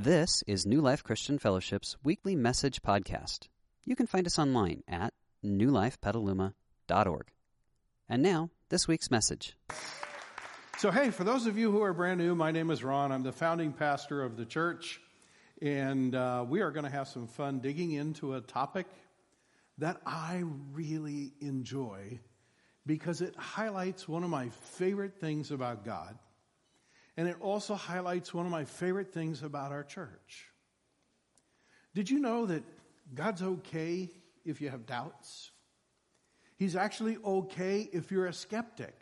This is New Life Christian Fellowship's weekly message podcast. You can find us online at newlifepetaluma.org. And now, this week's message. So, hey, for those of you who are brand new, my name is Ron. I'm the founding pastor of the church. And uh, we are going to have some fun digging into a topic that I really enjoy because it highlights one of my favorite things about God and it also highlights one of my favorite things about our church. Did you know that God's okay if you have doubts? He's actually okay if you're a skeptic.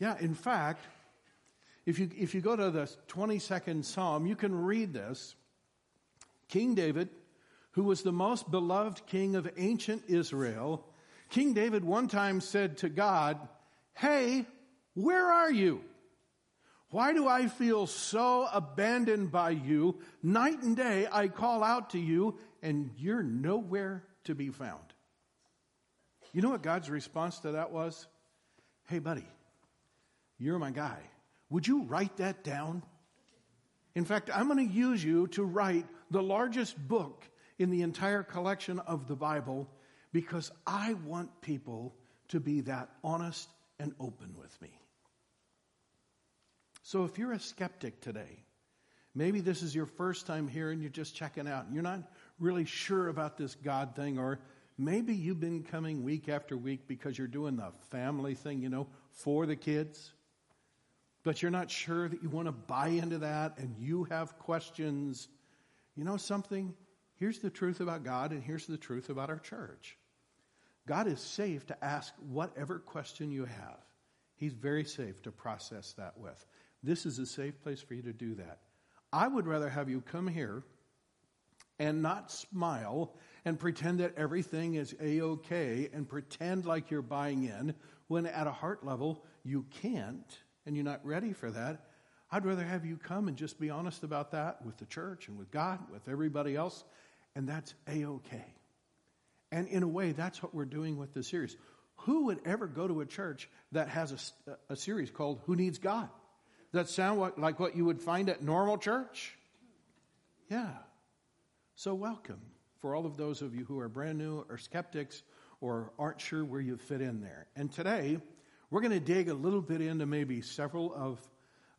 Yeah, in fact, if you, if you go to the 22nd Psalm, you can read this. King David, who was the most beloved king of ancient Israel, King David one time said to God, Hey, where are you? Why do I feel so abandoned by you? Night and day I call out to you and you're nowhere to be found. You know what God's response to that was? Hey, buddy, you're my guy. Would you write that down? In fact, I'm going to use you to write the largest book in the entire collection of the Bible because I want people to be that honest and open with me. So if you're a skeptic today, maybe this is your first time here and you're just checking out, and you're not really sure about this God thing, or maybe you've been coming week after week because you're doing the family thing, you know, for the kids, but you're not sure that you want to buy into that and you have questions. You know something? Here's the truth about God, and here's the truth about our church. God is safe to ask whatever question you have. He's very safe to process that with. This is a safe place for you to do that. I would rather have you come here and not smile and pretend that everything is a okay and pretend like you're buying in when at a heart level you can't and you're not ready for that. I'd rather have you come and just be honest about that with the church and with God, with everybody else, and that's a okay. And in a way, that's what we're doing with the series. Who would ever go to a church that has a, a series called Who Needs God? That sound like what you would find at normal church? Yeah. So, welcome for all of those of you who are brand new or skeptics or aren't sure where you fit in there. And today, we're going to dig a little bit into maybe several of,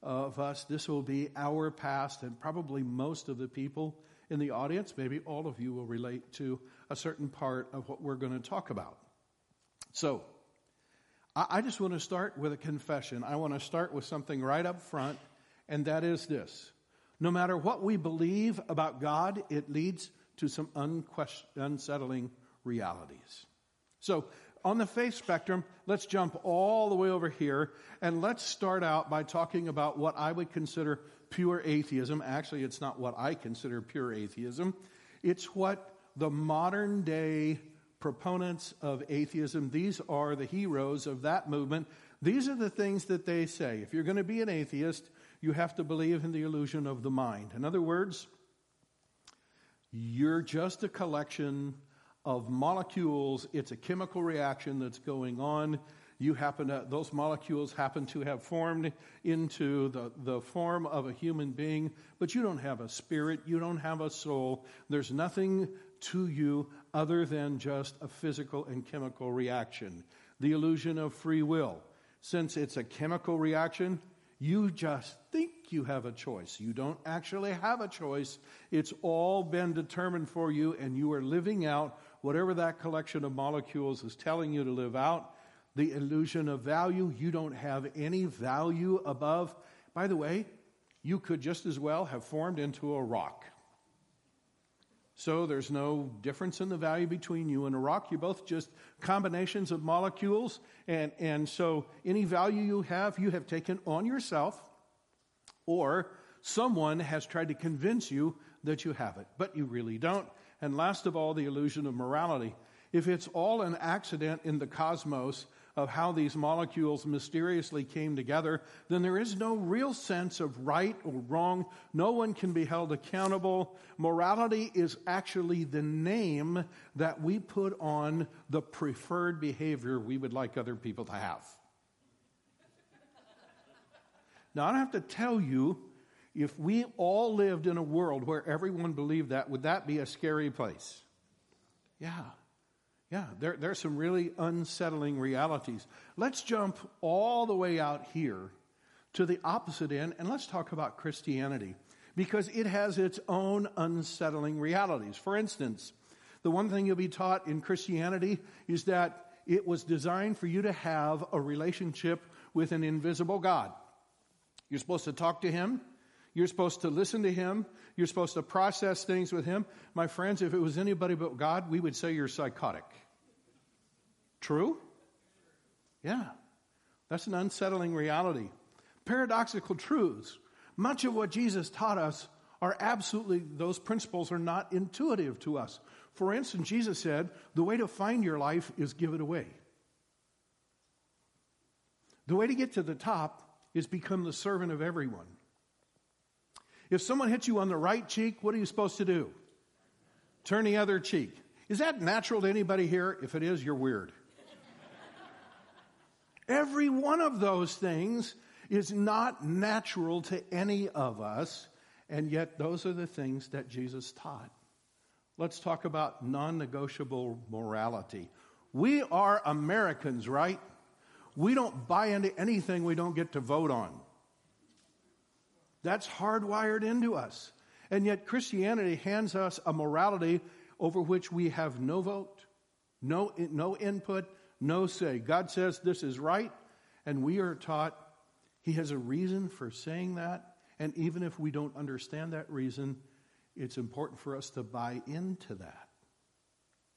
of us. This will be our past, and probably most of the people in the audience, maybe all of you will relate to a certain part of what we're going to talk about. So, I just want to start with a confession. I want to start with something right up front, and that is this. No matter what we believe about God, it leads to some unsettling realities. So, on the faith spectrum, let's jump all the way over here and let's start out by talking about what I would consider pure atheism. Actually, it's not what I consider pure atheism, it's what the modern day proponents of atheism, these are the heroes of that movement. These are the things that they say. If you're going to be an atheist, you have to believe in the illusion of the mind. In other words, you're just a collection of molecules. It's a chemical reaction that's going on. You happen to, those molecules happen to have formed into the, the form of a human being, but you don't have a spirit. You don't have a soul. There's nothing to you other than just a physical and chemical reaction. The illusion of free will. Since it's a chemical reaction, you just think you have a choice. You don't actually have a choice. It's all been determined for you, and you are living out whatever that collection of molecules is telling you to live out. The illusion of value, you don't have any value above. By the way, you could just as well have formed into a rock. So there's no difference in the value between you and a rock. You're both just combinations of molecules. And, and so any value you have, you have taken on yourself, or someone has tried to convince you that you have it, but you really don't. And last of all, the illusion of morality. If it's all an accident in the cosmos, of how these molecules mysteriously came together, then there is no real sense of right or wrong. No one can be held accountable. Morality is actually the name that we put on the preferred behavior we would like other people to have. Now, I don't have to tell you, If we all lived in a world where everyone believed that, would that be a scary place? Yeah. Yeah, there, there's some really unsettling realities. Let's jump all the way out here to the opposite end and let's talk about Christianity because it has its own unsettling realities. For instance, the one thing you'll be taught in Christianity is that it was designed for you to have a relationship with an invisible God. You're supposed to talk to Him. You're supposed to listen to Him. You're supposed to process things with Him. My friends, if it was anybody but God, we would say you're psychotic. True? Yeah. That's an unsettling reality. Paradoxical truths. Much of what Jesus taught us are absolutely, those principles are not intuitive to us. For instance, Jesus said, the way to find your life is give it away. The way to get to the top is become the servant of everyone. If someone hits you on the right cheek, what are you supposed to do? Turn the other cheek. Is that natural to anybody here? If it is, you're weird. Every one of those things is not natural to any of us, and yet those are the things that Jesus taught. Let's talk about non negotiable morality. We are Americans, right? We don't buy into anything we don't get to vote on. That's hardwired into us. And yet, Christianity hands us a morality over which we have no vote, no, no input, no say. God says this is right, and we are taught He has a reason for saying that. And even if we don't understand that reason, it's important for us to buy into that.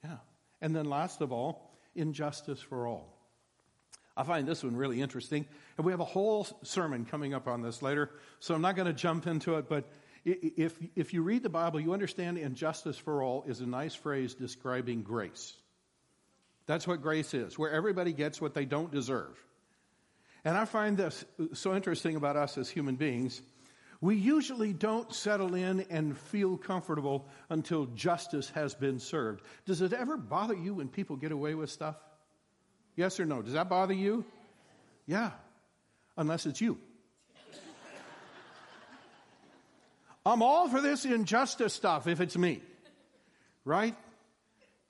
Yeah. And then, last of all, injustice for all. I find this one really interesting. And we have a whole sermon coming up on this later, so I'm not going to jump into it. But if, if you read the Bible, you understand injustice for all is a nice phrase describing grace. That's what grace is, where everybody gets what they don't deserve. And I find this so interesting about us as human beings we usually don't settle in and feel comfortable until justice has been served. Does it ever bother you when people get away with stuff? Yes or no? Does that bother you? Yeah, unless it's you. I'm all for this injustice stuff if it's me, right?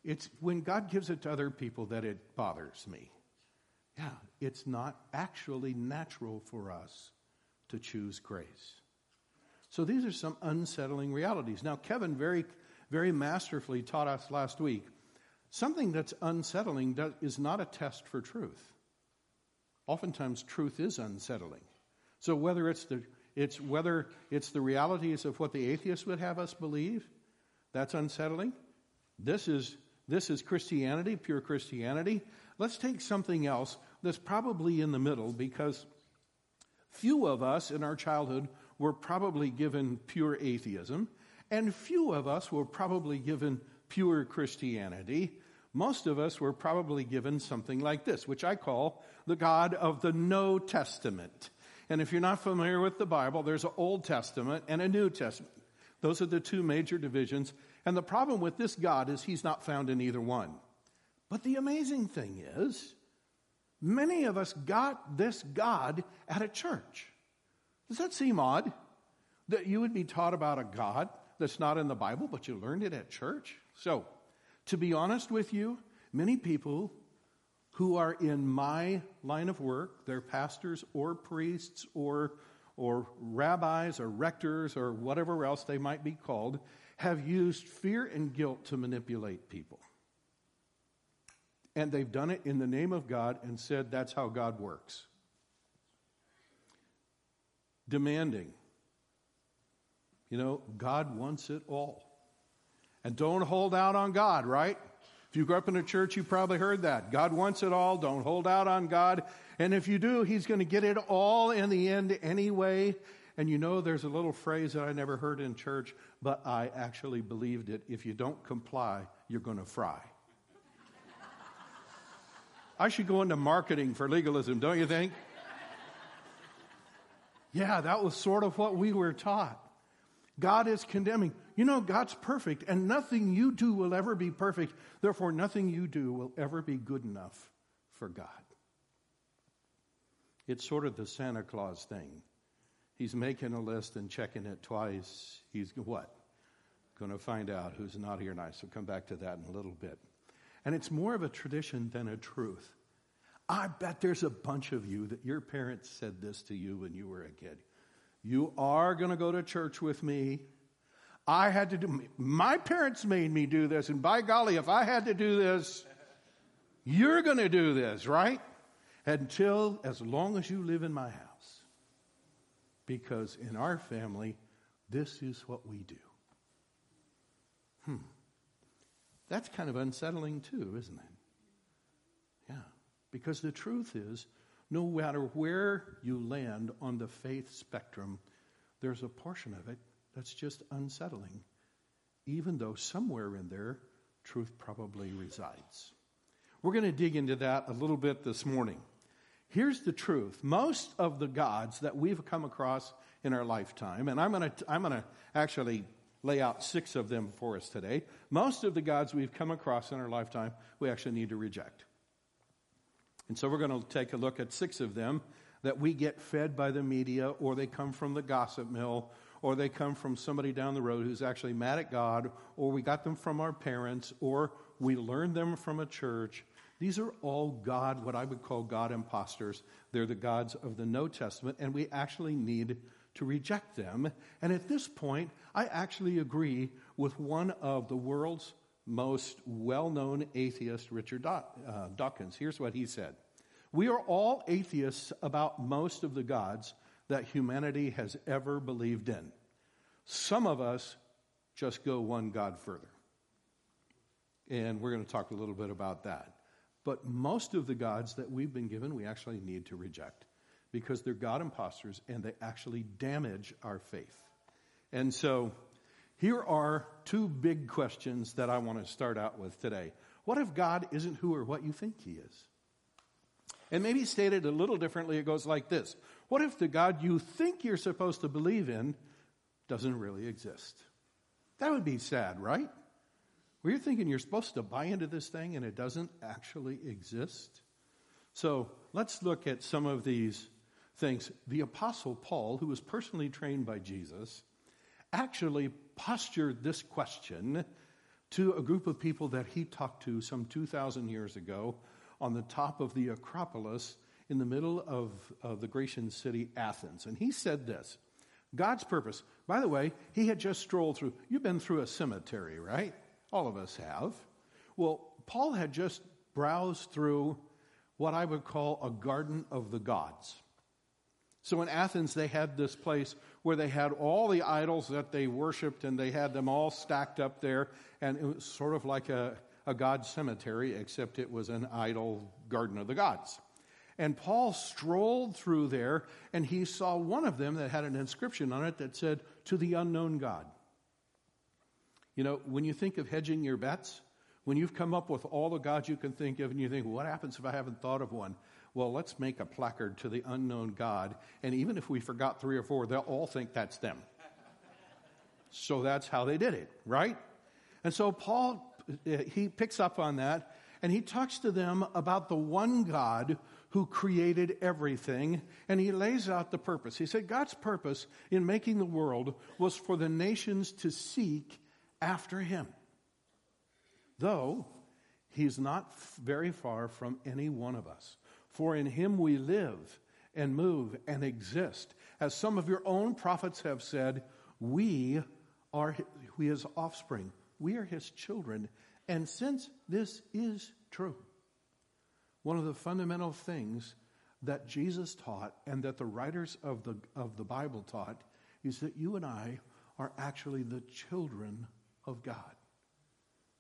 It's when God gives it to other people that it bothers me. Yeah, it's not actually natural for us to choose grace. So these are some unsettling realities. Now, Kevin very, very masterfully taught us last week something that's unsettling is not a test for truth. Oftentimes, truth is unsettling. So whether it's the it's whether it's the realities of what the atheists would have us believe, that's unsettling. This is this is Christianity, pure Christianity. Let's take something else that's probably in the middle because few of us in our childhood were probably given pure atheism, and few of us were probably given pure Christianity. Most of us were probably given something like this, which I call the God of the No Testament. And if you're not familiar with the Bible, there's an Old Testament and a New Testament. Those are the two major divisions. And the problem with this God is he's not found in either one. But the amazing thing is, many of us got this God at a church. Does that seem odd? That you would be taught about a God that's not in the Bible, but you learned it at church? So, to be honest with you, many people who are in my line of work, they're pastors or priests or, or rabbis or rectors or whatever else they might be called, have used fear and guilt to manipulate people. And they've done it in the name of God and said that's how God works demanding. You know, God wants it all. And don't hold out on God, right? If you grew up in a church, you probably heard that. God wants it all. Don't hold out on God. And if you do, He's going to get it all in the end anyway. And you know, there's a little phrase that I never heard in church, but I actually believed it. If you don't comply, you're going to fry. I should go into marketing for legalism, don't you think? Yeah, that was sort of what we were taught. God is condemning. You know, God's perfect, and nothing you do will ever be perfect. Therefore, nothing you do will ever be good enough for God. It's sort of the Santa Claus thing. He's making a list and checking it twice. He's what? Going to find out who's naughty or nice. We'll come back to that in a little bit. And it's more of a tradition than a truth. I bet there's a bunch of you that your parents said this to you when you were a kid. You are going to go to church with me. I had to do, my parents made me do this, and by golly, if I had to do this, you're going to do this, right? Until as long as you live in my house. Because in our family, this is what we do. Hmm. That's kind of unsettling, too, isn't it? Yeah. Because the truth is, no matter where you land on the faith spectrum, there's a portion of it that's just unsettling, even though somewhere in there, truth probably resides. We're going to dig into that a little bit this morning. Here's the truth most of the gods that we've come across in our lifetime, and I'm going to, I'm going to actually lay out six of them for us today. Most of the gods we've come across in our lifetime, we actually need to reject. And so we're going to take a look at six of them that we get fed by the media, or they come from the gossip mill, or they come from somebody down the road who's actually mad at God, or we got them from our parents, or we learned them from a church. These are all God, what I would call God imposters. They're the gods of the No Testament, and we actually need to reject them. And at this point, I actually agree with one of the world's most well known atheist, Richard uh, Dawkins. Here's what he said We are all atheists about most of the gods that humanity has ever believed in. Some of us just go one God further. And we're going to talk a little bit about that. But most of the gods that we've been given, we actually need to reject because they're God imposters and they actually damage our faith. And so here are two big questions that I want to start out with today. What if God isn't who or what you think he is? And maybe stated a little differently, it goes like this What if the God you think you're supposed to believe in doesn't really exist? That would be sad, right? Where you're thinking you're supposed to buy into this thing and it doesn't actually exist. So let's look at some of these things. The Apostle Paul, who was personally trained by Jesus, actually postured this question to a group of people that he talked to some 2,000 years ago on the top of the Acropolis in the middle of, of the Grecian city, Athens. And he said this God's purpose. By the way, he had just strolled through, you've been through a cemetery, right? All of us have. Well, Paul had just browsed through what I would call a garden of the gods. So in Athens, they had this place where they had all the idols that they worshiped and they had them all stacked up there. And it was sort of like a, a god cemetery, except it was an idol garden of the gods. And Paul strolled through there and he saw one of them that had an inscription on it that said, To the unknown God. You know, when you think of hedging your bets, when you've come up with all the gods you can think of and you think, what happens if I haven't thought of one? well, let's make a placard to the unknown God. And even if we forgot three or four, they'll all think that's them. so that's how they did it, right? And so Paul, eh, he picks up on that and he talks to them about the one God who created everything, and he lays out the purpose. He said God's purpose in making the world was for the nations to seek after him. Though he's not very far from any one of us. For in him we live and move and exist. As some of your own prophets have said, we are his offspring. We are his children. And since this is true, one of the fundamental things that Jesus taught and that the writers of the, of the Bible taught is that you and I are actually the children of God,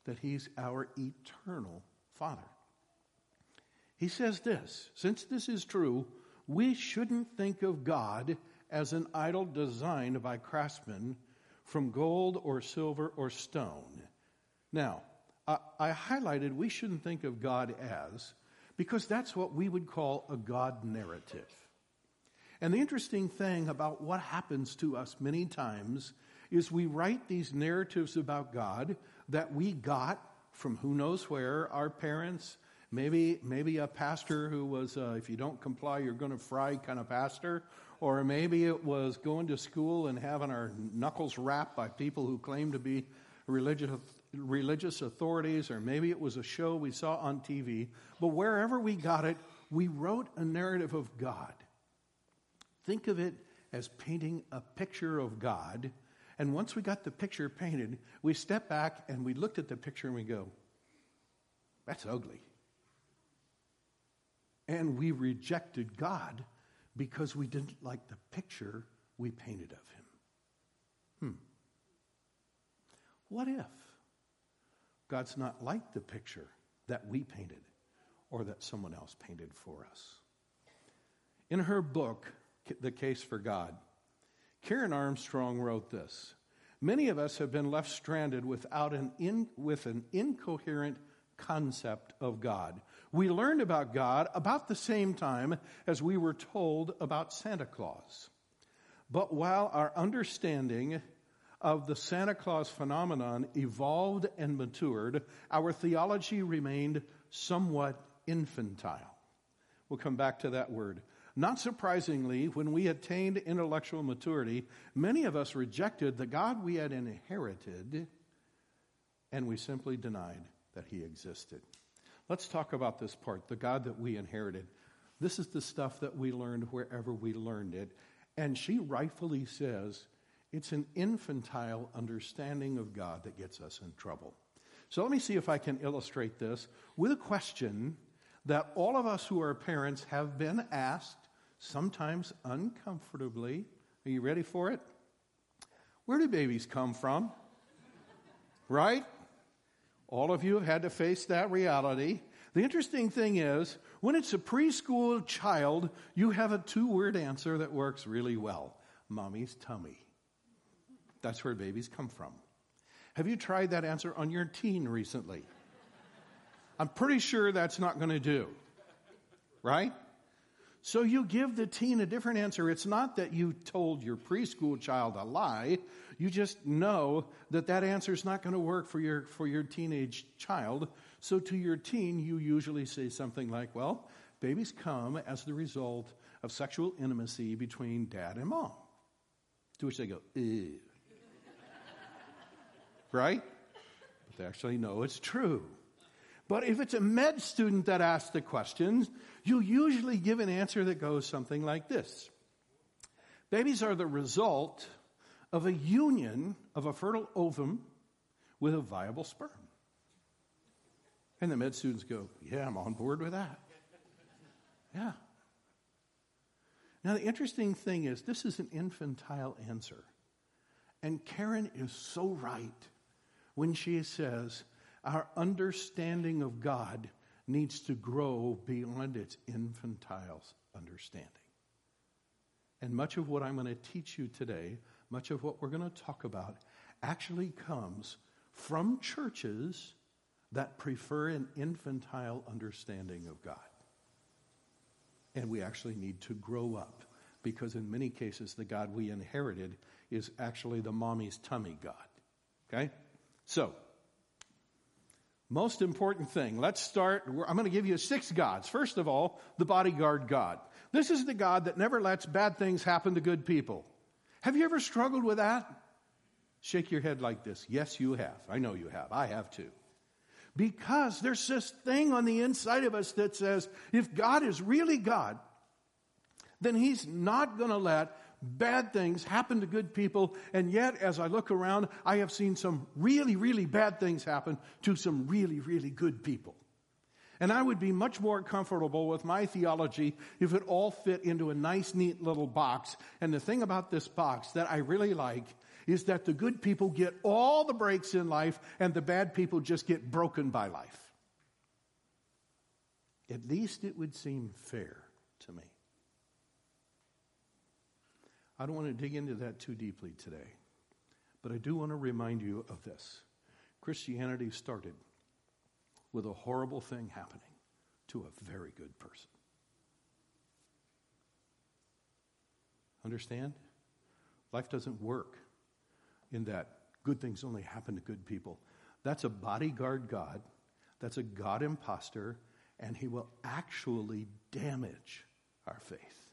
that he's our eternal Father. He says this since this is true, we shouldn't think of God as an idol designed by craftsmen from gold or silver or stone. Now, I, I highlighted we shouldn't think of God as, because that's what we would call a God narrative. And the interesting thing about what happens to us many times is we write these narratives about God that we got from who knows where, our parents, Maybe, maybe a pastor who was, uh, if you don't comply, you're going to fry kind of pastor, or maybe it was going to school and having our knuckles rapped by people who claim to be religious, religious authorities, or maybe it was a show we saw on TV. But wherever we got it, we wrote a narrative of God. Think of it as painting a picture of God. And once we got the picture painted, we step back and we looked at the picture and we go, that's ugly. And we rejected God because we didn't like the picture we painted of him. Hmm. What if God's not like the picture that we painted or that someone else painted for us? In her book, The Case for God, Karen Armstrong wrote this Many of us have been left stranded without an in, with an incoherent concept of God. We learned about God about the same time as we were told about Santa Claus. But while our understanding of the Santa Claus phenomenon evolved and matured, our theology remained somewhat infantile. We'll come back to that word. Not surprisingly, when we attained intellectual maturity, many of us rejected the God we had inherited and we simply denied that he existed. Let's talk about this part the God that we inherited. This is the stuff that we learned wherever we learned it. And she rightfully says it's an infantile understanding of God that gets us in trouble. So let me see if I can illustrate this with a question that all of us who are parents have been asked, sometimes uncomfortably. Are you ready for it? Where do babies come from? right? All of you have had to face that reality. The interesting thing is, when it's a preschool child, you have a two word answer that works really well Mommy's tummy. That's where babies come from. Have you tried that answer on your teen recently? I'm pretty sure that's not going to do. Right? So you give the teen a different answer. It's not that you told your preschool child a lie. You just know that that answer is not going to work for your, for your teenage child. So to your teen, you usually say something like, well, babies come as the result of sexual intimacy between dad and mom. To which they go, ew. right? But they actually know it's true. But if it's a med student that asks the questions, you'll usually give an answer that goes something like this Babies are the result of a union of a fertile ovum with a viable sperm. And the med students go, Yeah, I'm on board with that. Yeah. Now, the interesting thing is, this is an infantile answer. And Karen is so right when she says, our understanding of God needs to grow beyond its infantile understanding. And much of what I'm going to teach you today, much of what we're going to talk about, actually comes from churches that prefer an infantile understanding of God. And we actually need to grow up because, in many cases, the God we inherited is actually the mommy's tummy God. Okay? So, most important thing. Let's start. I'm going to give you six gods. First of all, the bodyguard God. This is the God that never lets bad things happen to good people. Have you ever struggled with that? Shake your head like this. Yes, you have. I know you have. I have too. Because there's this thing on the inside of us that says if God is really God, then He's not going to let bad things happen to good people, and yet, as I look around, I have seen some really, really bad things happen to some really, really good people. And I would be much more comfortable with my theology if it all fit into a nice, neat little box. And the thing about this box that I really like is that the good people get all the breaks in life and the bad people just get broken by life. At least it would seem fair to me. I don't want to dig into that too deeply today, but I do want to remind you of this. Christianity started with a horrible thing happening to a very good person. Understand? Life doesn't work in that good things only happen to good people. That's a bodyguard God, that's a God impostor, and he will actually damage our faith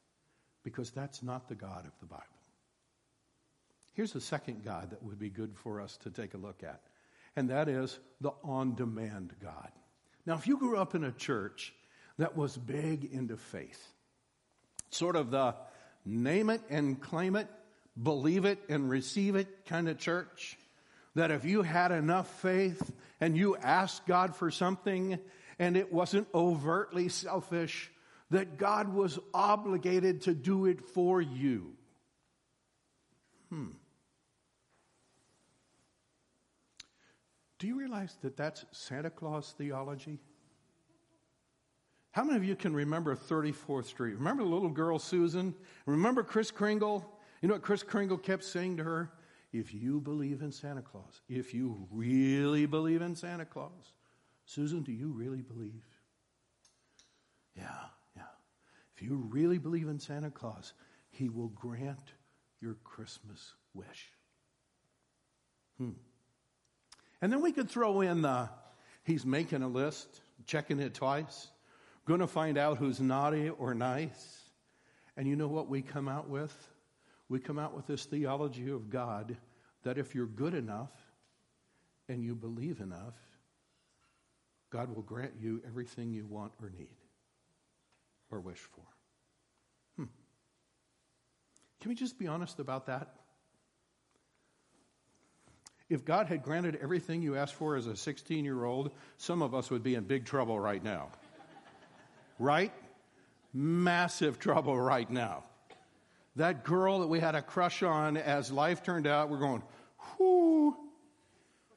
because that's not the God of the Bible. Here's a second God that would be good for us to take a look at, and that is the on demand God. Now, if you grew up in a church that was big into faith, sort of the name it and claim it, believe it and receive it kind of church, that if you had enough faith and you asked God for something and it wasn't overtly selfish, that God was obligated to do it for you. Hmm. Do you realize that that's Santa Claus theology? How many of you can remember 34th Street? Remember the little girl Susan? Remember Kris Kringle? You know what Kris Kringle kept saying to her? If you believe in Santa Claus, if you really believe in Santa Claus, Susan, do you really believe? Yeah, yeah. You really believe in Santa Claus, he will grant your Christmas wish. Hmm. And then we could throw in the he's making a list, checking it twice, going to find out who's naughty or nice. And you know what we come out with? We come out with this theology of God that if you're good enough and you believe enough, God will grant you everything you want or need or wish for. Hmm. Can we just be honest about that? If God had granted everything you asked for as a 16 year old, some of us would be in big trouble right now. right? Massive trouble right now. That girl that we had a crush on, as life turned out, we're going, whoo.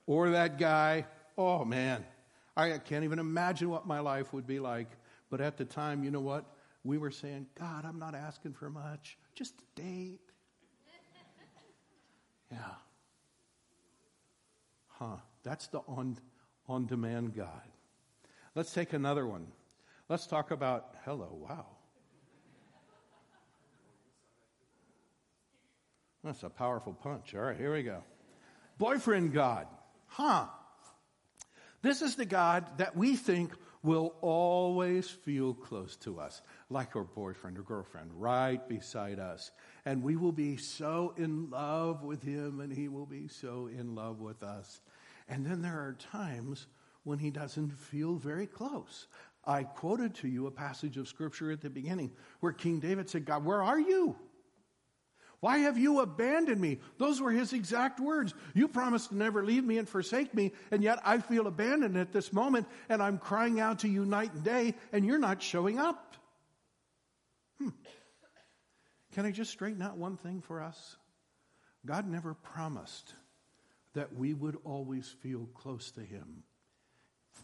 Or that guy, oh man, I can't even imagine what my life would be like. But at the time, you know what? We were saying, God, I'm not asking for much, just a date. yeah. Huh. That's the on, on demand God. Let's take another one. Let's talk about, hello, wow. That's a powerful punch. All right, here we go. Boyfriend God. Huh. This is the God that we think will always feel close to us, like our boyfriend or girlfriend, right beside us. And we will be so in love with him, and he will be so in love with us. And then there are times when he doesn't feel very close. I quoted to you a passage of scripture at the beginning where King David said, God, where are you? Why have you abandoned me? Those were his exact words. You promised to never leave me and forsake me, and yet I feel abandoned at this moment, and I'm crying out to you night and day, and you're not showing up. Hmm. Can I just straighten out one thing for us? God never promised that we would always feel close to him,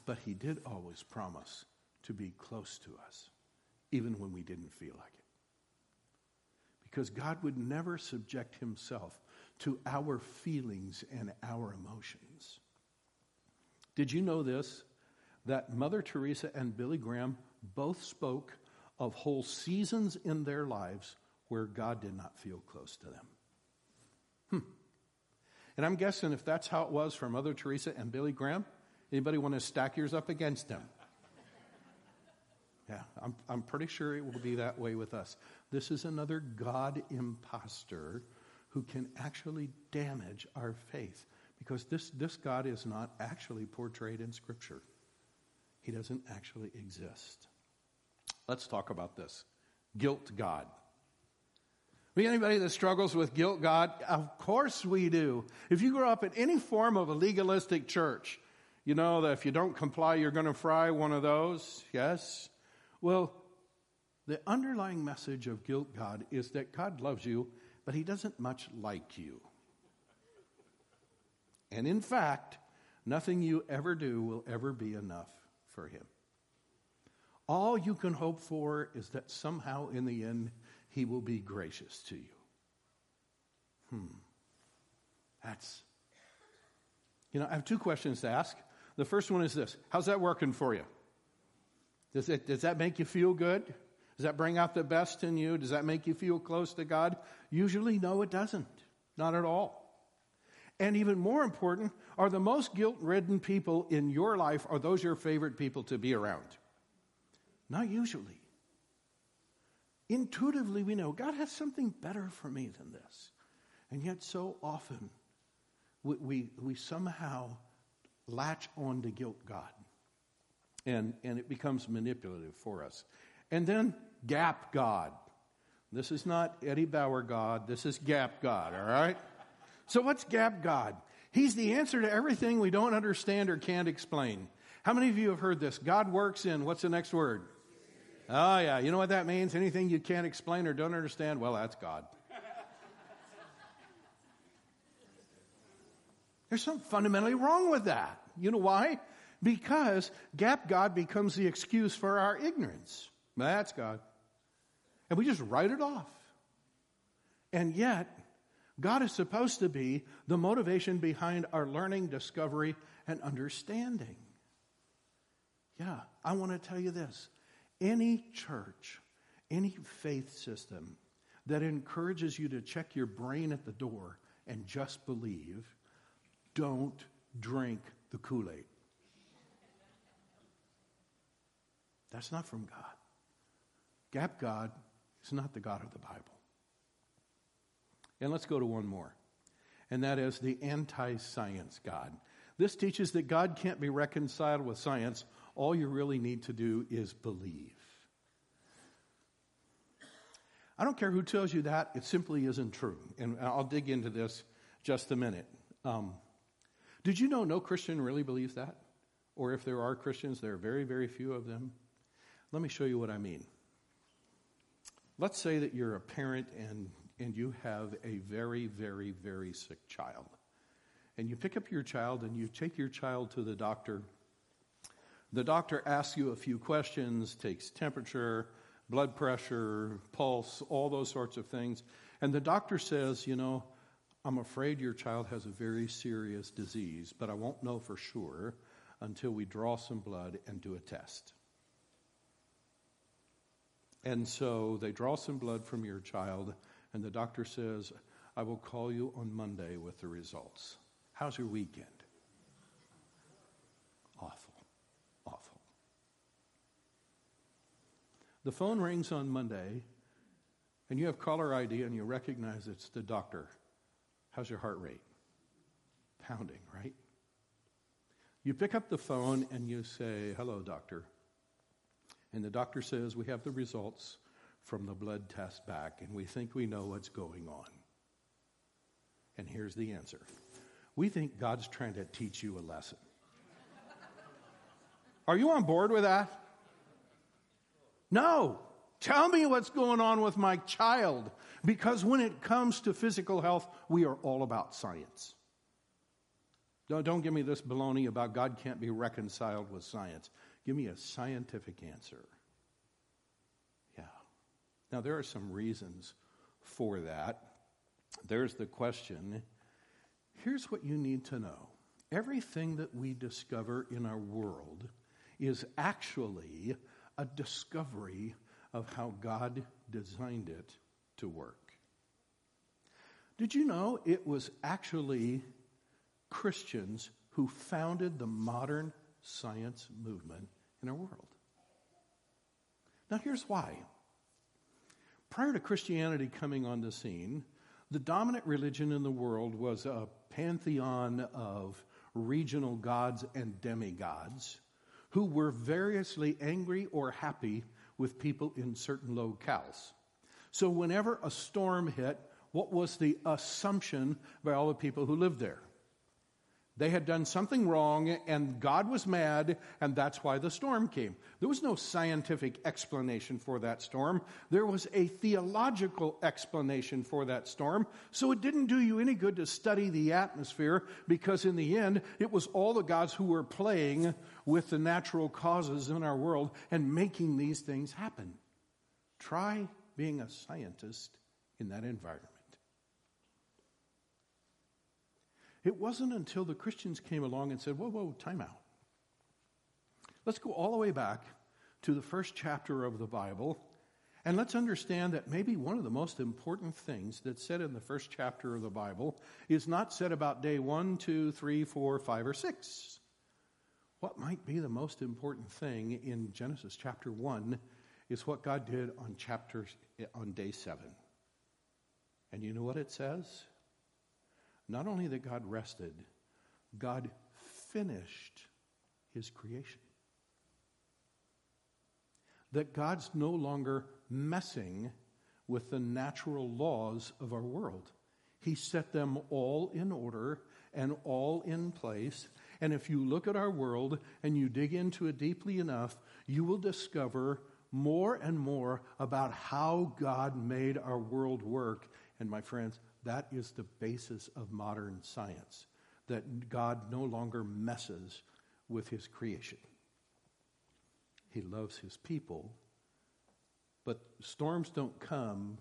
but he did always promise to be close to us, even when we didn't feel like it because God would never subject himself to our feelings and our emotions. Did you know this? That Mother Teresa and Billy Graham both spoke of whole seasons in their lives where God did not feel close to them. Hmm. And I'm guessing if that's how it was for Mother Teresa and Billy Graham, anybody want to stack yours up against them? Yeah, I'm, I'm pretty sure it will be that way with us. This is another God impostor who can actually damage our faith because this, this God is not actually portrayed in Scripture. He doesn't actually exist. Let's talk about this guilt God. We anybody that struggles with guilt God? Of course we do. If you grow up in any form of a legalistic church, you know that if you don't comply, you're going to fry one of those. Yes. Well, the underlying message of guilt God is that God loves you, but he doesn't much like you. And in fact, nothing you ever do will ever be enough for him. All you can hope for is that somehow in the end, he will be gracious to you. Hmm. That's, you know, I have two questions to ask. The first one is this How's that working for you? Does, it, does that make you feel good? Does that bring out the best in you? Does that make you feel close to God? Usually, no, it doesn't. Not at all. And even more important, are the most guilt ridden people in your life, are those your favorite people to be around? Not usually. Intuitively, we know God has something better for me than this. And yet, so often, we, we, we somehow latch on to guilt God. And, and it becomes manipulative for us. And then, gap God. This is not Eddie Bauer God. This is gap God, all right? So, what's gap God? He's the answer to everything we don't understand or can't explain. How many of you have heard this? God works in, what's the next word? Oh, yeah. You know what that means? Anything you can't explain or don't understand? Well, that's God. There's something fundamentally wrong with that. You know why? Because gap God becomes the excuse for our ignorance. That's God. And we just write it off. And yet, God is supposed to be the motivation behind our learning, discovery, and understanding. Yeah, I want to tell you this. Any church, any faith system that encourages you to check your brain at the door and just believe, don't drink the Kool Aid. That's not from God. Gap God is not the God of the Bible. And let's go to one more, and that is the anti science God. This teaches that God can't be reconciled with science. All you really need to do is believe. I don't care who tells you that, it simply isn't true. And I'll dig into this just a minute. Um, did you know no Christian really believes that? Or if there are Christians, there are very, very few of them. Let me show you what I mean. Let's say that you're a parent and and you have a very, very, very sick child. And you pick up your child and you take your child to the doctor. The doctor asks you a few questions, takes temperature, blood pressure, pulse, all those sorts of things. And the doctor says, You know, I'm afraid your child has a very serious disease, but I won't know for sure until we draw some blood and do a test. And so they draw some blood from your child and the doctor says, I will call you on Monday with the results. How's your weekend? Awful. Awful. The phone rings on Monday, and you have caller ID and you recognize it's the doctor. How's your heart rate? Pounding, right? You pick up the phone and you say, Hello, doctor. And the doctor says, We have the results from the blood test back, and we think we know what's going on. And here's the answer we think God's trying to teach you a lesson. Are you on board with that? No. Tell me what's going on with my child. Because when it comes to physical health, we are all about science. Don't, give me this baloney about God can't be reconciled with science. Give me a scientific answer. Yeah. Now, there are some reasons for that. There's the question. Here's what you need to know everything that we discover in our world is actually a discovery of how God designed it to work. Did you know it was actually Christians who founded the modern science movement in our world? Now, here's why. Prior to Christianity coming on the scene, the dominant religion in the world was a pantheon of regional gods and demigods who were variously angry or happy with people in certain locales. So, whenever a storm hit, what was the assumption by all the people who lived there? They had done something wrong, and God was mad, and that's why the storm came. There was no scientific explanation for that storm. There was a theological explanation for that storm. So it didn't do you any good to study the atmosphere, because in the end, it was all the gods who were playing with the natural causes in our world and making these things happen. Try being a scientist in that environment. It wasn't until the Christians came along and said, whoa, whoa, time out. Let's go all the way back to the first chapter of the Bible, and let's understand that maybe one of the most important things that's said in the first chapter of the Bible is not said about day one, two, three, four, five, or six. What might be the most important thing in Genesis chapter 1 is what God did on chapter on day 7. And you know what it says? Not only that God rested, God finished his creation. That God's no longer messing with the natural laws of our world. He set them all in order and all in place. And if you look at our world and you dig into it deeply enough, you will discover more and more about how God made our world work. And my friends, that is the basis of modern science that God no longer messes with his creation. He loves his people, but storms don't come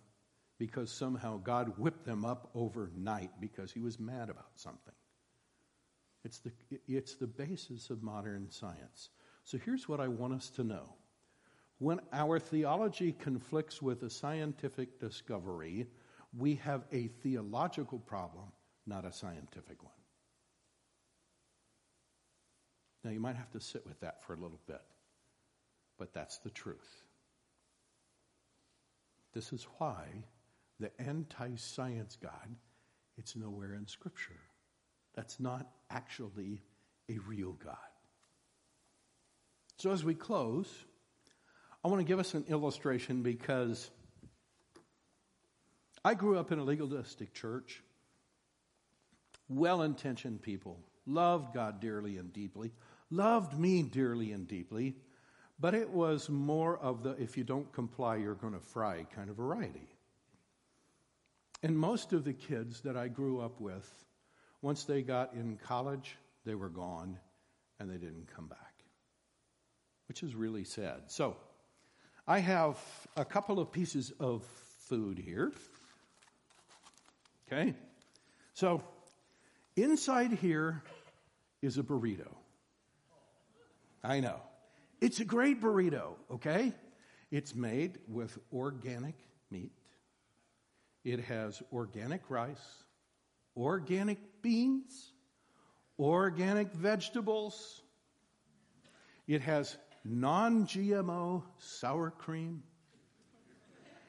because somehow God whipped them up overnight because he was mad about something. It's the, it's the basis of modern science. So here's what I want us to know. When our theology conflicts with a scientific discovery, we have a theological problem, not a scientific one. Now, you might have to sit with that for a little bit, but that's the truth. This is why the anti science God, it's nowhere in Scripture. That's not actually a real God. So, as we close, I want to give us an illustration because I grew up in a legalistic church, well intentioned people, loved God dearly and deeply, loved me dearly and deeply, but it was more of the if you don't comply, you're going to fry kind of variety. And most of the kids that I grew up with, once they got in college, they were gone and they didn't come back, which is really sad. So, I have a couple of pieces of food here. Okay? So, inside here is a burrito. I know. It's a great burrito, okay? It's made with organic meat. It has organic rice, organic beans, organic vegetables. It has non GMO sour cream.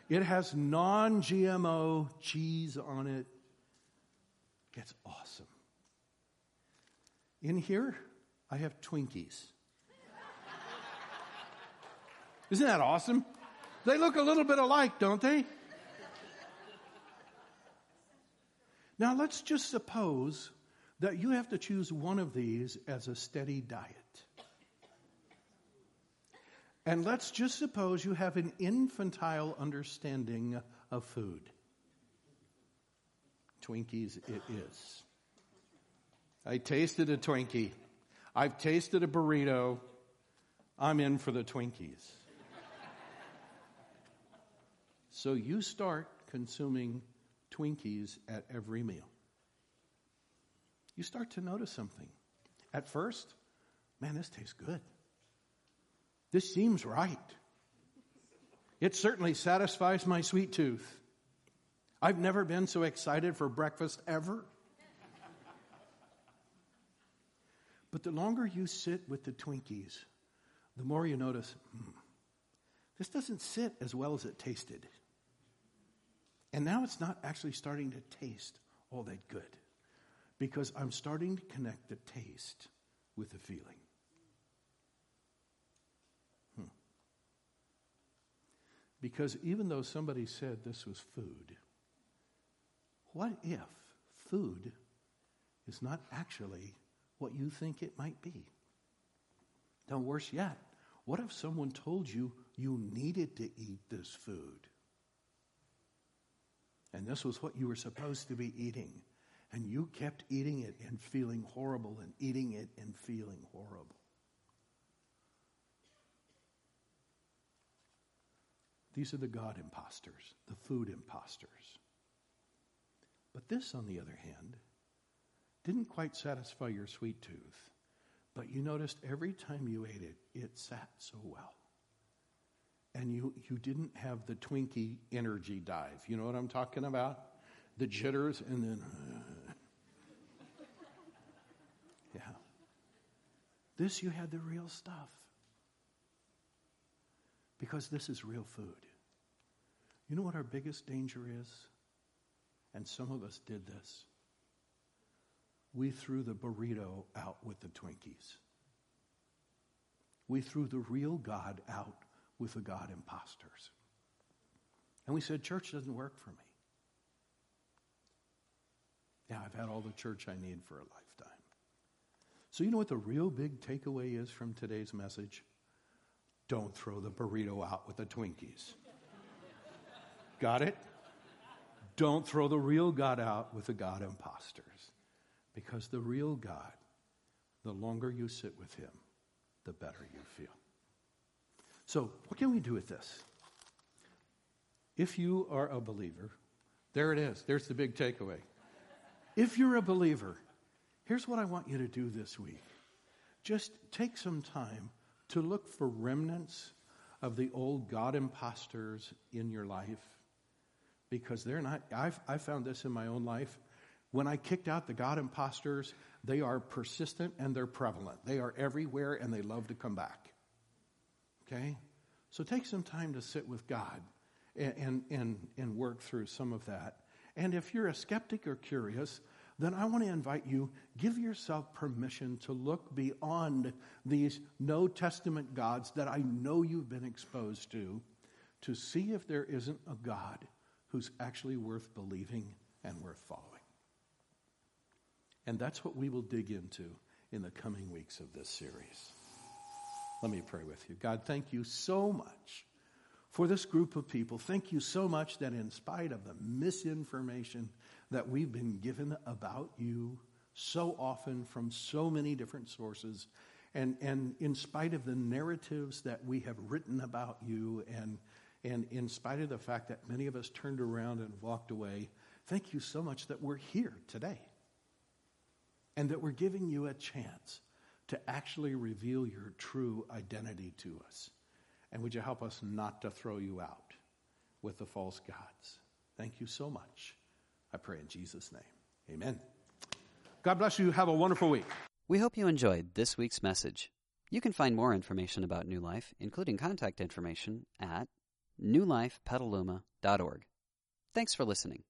It has non GMO cheese on it. It's awesome. In here, I have Twinkies. Isn't that awesome? They look a little bit alike, don't they? Now, let's just suppose that you have to choose one of these as a steady diet. And let's just suppose you have an infantile understanding of food. Twinkies, it is. I tasted a Twinkie. I've tasted a burrito. I'm in for the Twinkies. so you start consuming Twinkies at every meal. You start to notice something. At first, man, this tastes good. This seems right. It certainly satisfies my sweet tooth. I've never been so excited for breakfast ever. But the longer you sit with the Twinkies, the more you notice, hmm, this doesn't sit as well as it tasted. And now it's not actually starting to taste all that good because I'm starting to connect the taste with the feeling. Because even though somebody said this was food, what if food is not actually what you think it might be? Now, worse yet, what if someone told you you needed to eat this food? And this was what you were supposed to be eating. And you kept eating it and feeling horrible and eating it and feeling horrible. These are the God imposters, the food imposters. But this, on the other hand, didn't quite satisfy your sweet tooth. But you noticed every time you ate it, it sat so well and you, you didn't have the Twinkie energy dive. You know what I'm talking about? The jitters and then. Uh, yeah. This, you had the real stuff. Because this is real food. You know what our biggest danger is? And some of us did this. We threw the burrito out with the Twinkies. We threw the real God out with the God imposters. And we said, church doesn't work for me. Yeah, I've had all the church I need for a lifetime. So, you know what the real big takeaway is from today's message? Don't throw the burrito out with the Twinkies. Got it? Don't throw the real God out with the God imposters. Because the real God, the longer you sit with him, the better you feel. So, what can we do with this? If you are a believer, there it is. There's the big takeaway. If you're a believer, here's what I want you to do this week just take some time to look for remnants of the old God imposters in your life because they're not. I've, I found this in my own life. When I kicked out the God imposters, they are persistent and they're prevalent. They are everywhere and they love to come back. Okay? So take some time to sit with God and, and, and, and work through some of that. And if you're a skeptic or curious, then I want to invite you, give yourself permission to look beyond these no testament gods that I know you've been exposed to, to see if there isn't a God who's actually worth believing and worth following. And that's what we will dig into in the coming weeks of this series. Let me pray with you. God, thank you so much for this group of people. Thank you so much that in spite of the misinformation that we've been given about you so often from so many different sources, and, and in spite of the narratives that we have written about you, and, and in spite of the fact that many of us turned around and walked away, thank you so much that we're here today. And that we're giving you a chance to actually reveal your true identity to us. And would you help us not to throw you out with the false gods? Thank you so much. I pray in Jesus' name. Amen. God bless you. Have a wonderful week. We hope you enjoyed this week's message. You can find more information about New Life, including contact information, at newlifepetaluma.org. Thanks for listening.